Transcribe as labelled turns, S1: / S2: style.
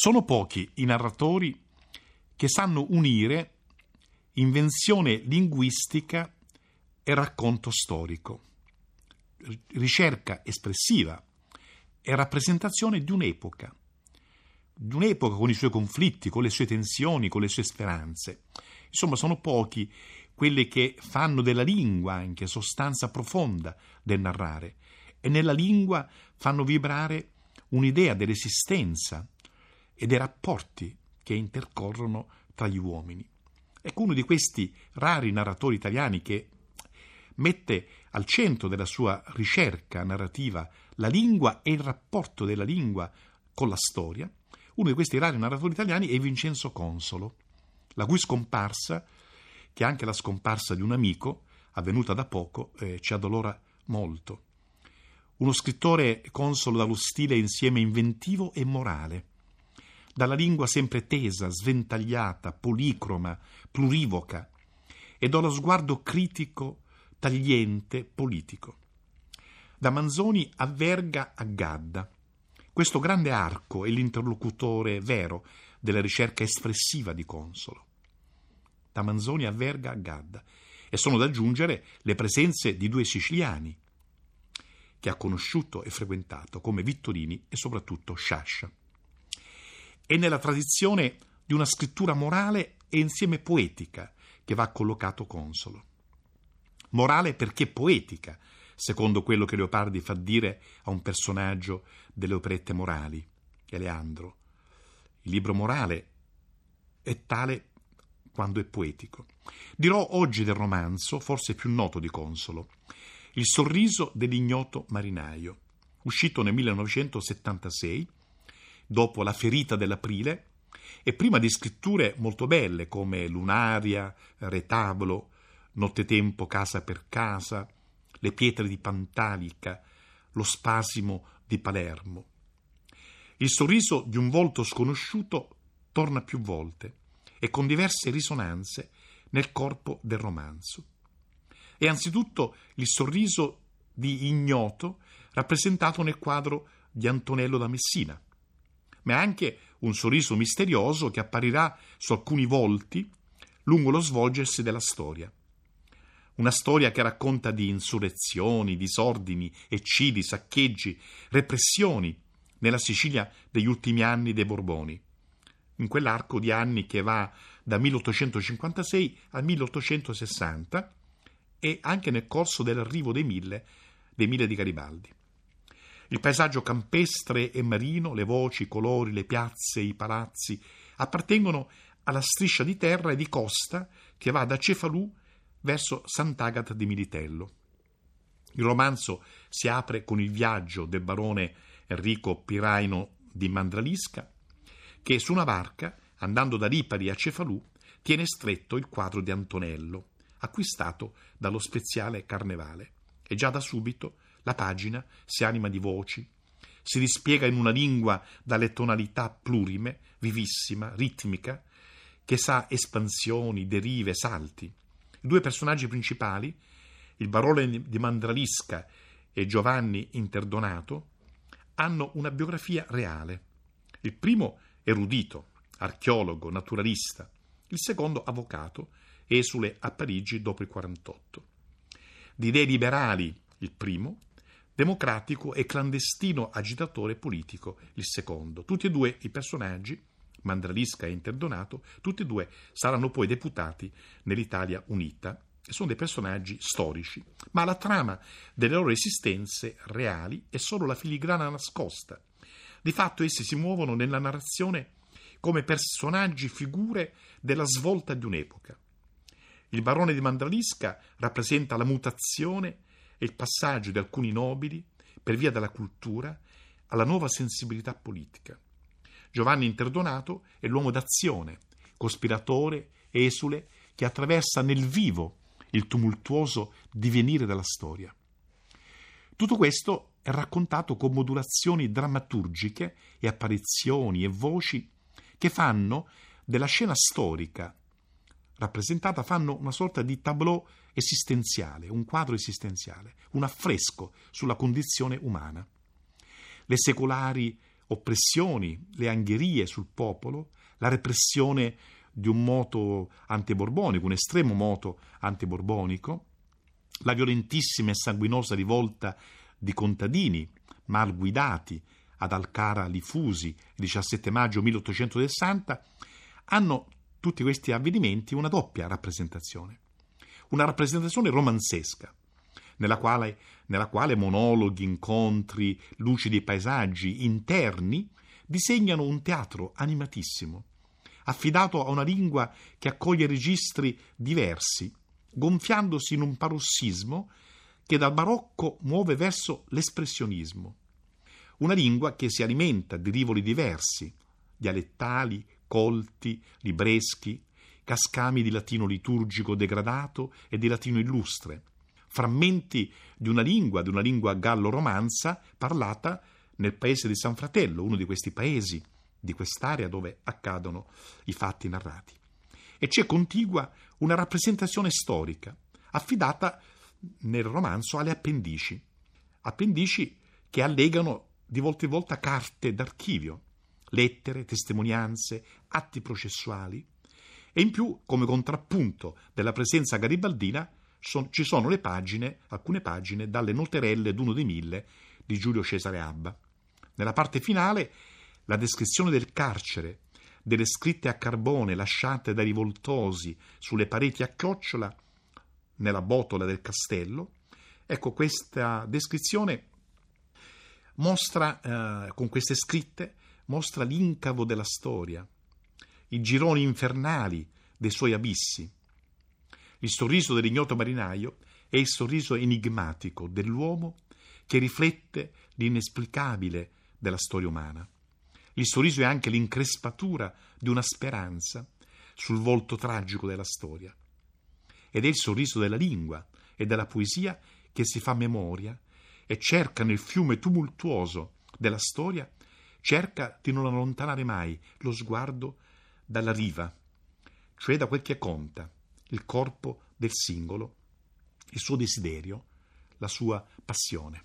S1: Sono pochi i narratori che sanno unire invenzione linguistica e racconto storico, ricerca espressiva e rappresentazione di un'epoca, di un'epoca con i suoi conflitti, con le sue tensioni, con le sue speranze. Insomma, sono pochi quelli che fanno della lingua anche sostanza profonda del narrare e nella lingua fanno vibrare un'idea dell'esistenza e dei rapporti che intercorrono tra gli uomini. Ecco uno di questi rari narratori italiani che mette al centro della sua ricerca narrativa la lingua e il rapporto della lingua con la storia. Uno di questi rari narratori italiani è Vincenzo Consolo, la cui scomparsa, che è anche la scomparsa di un amico, avvenuta da poco, eh, ci addolora molto. Uno scrittore consolo dallo stile insieme inventivo e morale, dalla lingua sempre tesa, sventagliata, policroma, plurivoca, e dallo sguardo critico, tagliente, politico. Da Manzoni a Verga a Gadda. Questo grande arco è l'interlocutore vero della ricerca espressiva di Consolo. Da Manzoni a Verga a Gadda. E sono da aggiungere le presenze di due siciliani, che ha conosciuto e frequentato come Vittorini e soprattutto Sciascia. È nella tradizione di una scrittura morale e insieme poetica che va collocato Consolo. Morale perché poetica, secondo quello che Leopardi fa dire a un personaggio delle operette morali, Eleandro. Il libro morale è tale quando è poetico. Dirò oggi del romanzo, forse più noto di Consolo, Il sorriso dell'ignoto marinaio, uscito nel 1976, dopo La ferita dell'aprile, e prima di scritture molto belle come Lunaria, Retablo, Nottetempo casa per casa, Le pietre di Pantalica, Lo spasimo di Palermo. Il sorriso di un volto sconosciuto torna più volte e con diverse risonanze nel corpo del romanzo. E anzitutto il sorriso di ignoto rappresentato nel quadro di Antonello da Messina, ma anche un sorriso misterioso che apparirà su alcuni volti lungo lo svolgersi della storia. Una storia che racconta di insurrezioni, disordini, eccidi, saccheggi, repressioni nella Sicilia degli ultimi anni dei Borboni, in quell'arco di anni che va da 1856 al 1860 e anche nel corso dell'arrivo dei mille, dei mille di Garibaldi. Il paesaggio campestre e marino, le voci, i colori, le piazze, i palazzi appartengono alla striscia di terra e di costa che va da Cefalù verso Sant'Agata di Militello. Il romanzo si apre con il viaggio del barone Enrico Piraino di Mandralisca, che su una barca, andando da Lipari a Cefalù, tiene stretto il quadro di Antonello, acquistato dallo speziale Carnevale. E già da subito la pagina si anima di voci, si dispiega in una lingua dalle tonalità plurime, vivissima, ritmica, che sa espansioni, derive, salti. I due personaggi principali, il barone di Mandralisca e Giovanni Interdonato, hanno una biografia reale. Il primo erudito, archeologo, naturalista, il secondo avvocato, esule a Parigi dopo il 48. Di idee liberali, il primo, democratico e clandestino agitatore politico, il secondo. Tutti e due i personaggi, Mandralisca e Interdonato, tutti e due saranno poi deputati nell'Italia unita e sono dei personaggi storici, ma la trama delle loro esistenze reali è solo la filigrana nascosta. Di fatto essi si muovono nella narrazione come personaggi, figure della svolta di un'epoca. Il barone di Mandralisca rappresenta la mutazione e il passaggio di alcuni nobili, per via della cultura, alla nuova sensibilità politica. Giovanni Interdonato è l'uomo d'azione, cospiratore, esule, che attraversa nel vivo il tumultuoso divenire della storia. Tutto questo è raccontato con modulazioni drammaturgiche e apparizioni e voci che fanno della scena storica rappresentata fanno una sorta di tableau esistenziale, un quadro esistenziale, un affresco sulla condizione umana. Le secolari oppressioni, le angherie sul popolo, la repressione di un moto antiborbonico, un estremo moto antiborbonico, la violentissima e sanguinosa rivolta di contadini mal guidati ad Alcara Lifusi il 17 maggio 1860, hanno tutti questi avvenimenti una doppia rappresentazione. Una rappresentazione romanzesca, nella quale, nella quale monologhi, incontri, lucidi paesaggi interni disegnano un teatro animatissimo, affidato a una lingua che accoglie registri diversi, gonfiandosi in un parossismo che dal barocco muove verso l'espressionismo. Una lingua che si alimenta di rivoli diversi, dialettali, colti, libreschi, cascami di latino liturgico degradato e di latino illustre, frammenti di una lingua, di una lingua gallo-romanza parlata nel paese di San Fratello, uno di questi paesi, di quest'area dove accadono i fatti narrati. E c'è contigua una rappresentazione storica, affidata nel romanzo alle appendici, appendici che allegano di volta in volta carte d'archivio, lettere, testimonianze, atti processuali, e in più, come contrappunto della presenza garibaldina, son, ci sono le pagine, alcune pagine, dalle noterelle d'uno dei mille di Giulio Cesare Abba. Nella parte finale, la descrizione del carcere, delle scritte a carbone lasciate dai rivoltosi sulle pareti a chiocciola nella botola del castello. Ecco, questa descrizione mostra, eh, con queste scritte, mostra l'incavo della storia, i gironi infernali dei suoi abissi. Il sorriso dell'ignoto marinaio è il sorriso enigmatico dell'uomo che riflette l'inesplicabile della storia umana. Il sorriso è anche l'increspatura di una speranza sul volto tragico della storia. Ed è il sorriso della lingua e della poesia che si fa memoria e cerca nel fiume tumultuoso della storia, cerca di non allontanare mai lo sguardo dalla riva, cioè da quel che conta, il corpo del singolo, il suo desiderio, la sua passione.